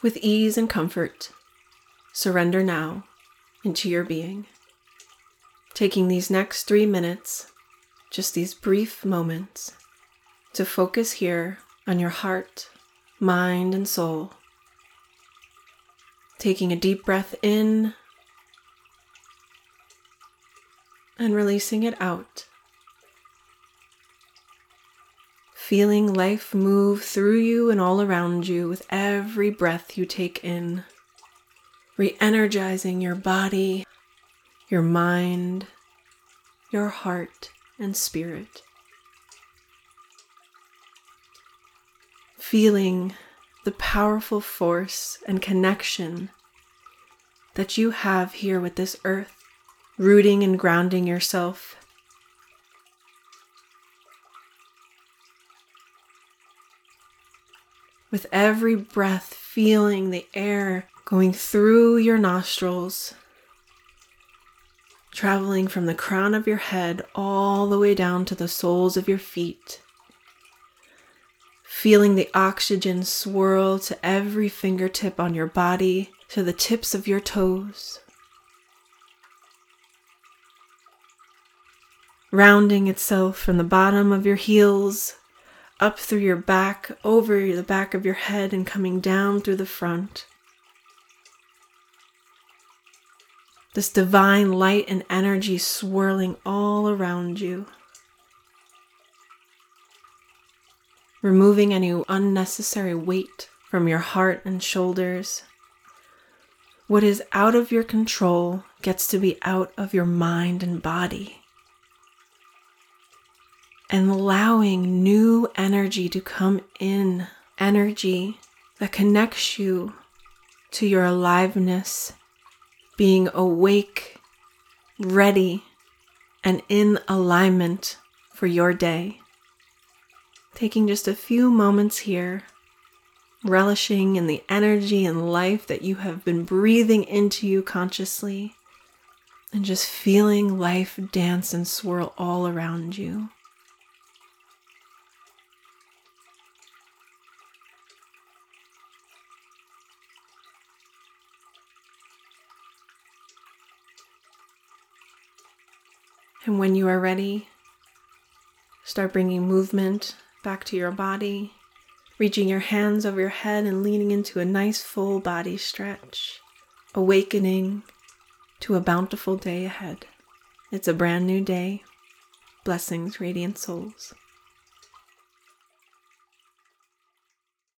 With ease and comfort, surrender now into your being. Taking these next three minutes, just these brief moments, to focus here on your heart, mind, and soul. Taking a deep breath in and releasing it out. Feeling life move through you and all around you with every breath you take in. Re energizing your body, your mind, your heart, and spirit. Feeling the powerful force and connection that you have here with this earth, rooting and grounding yourself with every breath, feeling the air going through your nostrils, traveling from the crown of your head all the way down to the soles of your feet. Feeling the oxygen swirl to every fingertip on your body, to the tips of your toes. Rounding itself from the bottom of your heels up through your back, over the back of your head, and coming down through the front. This divine light and energy swirling all around you. Removing any unnecessary weight from your heart and shoulders. What is out of your control gets to be out of your mind and body and allowing new energy to come in, energy that connects you to your aliveness, being awake, ready, and in alignment for your day. Taking just a few moments here, relishing in the energy and life that you have been breathing into you consciously, and just feeling life dance and swirl all around you. And when you are ready, start bringing movement back to your body, reaching your hands over your head and leaning into a nice full body stretch, awakening to a bountiful day ahead. It's a brand new day. Blessings, radiant souls.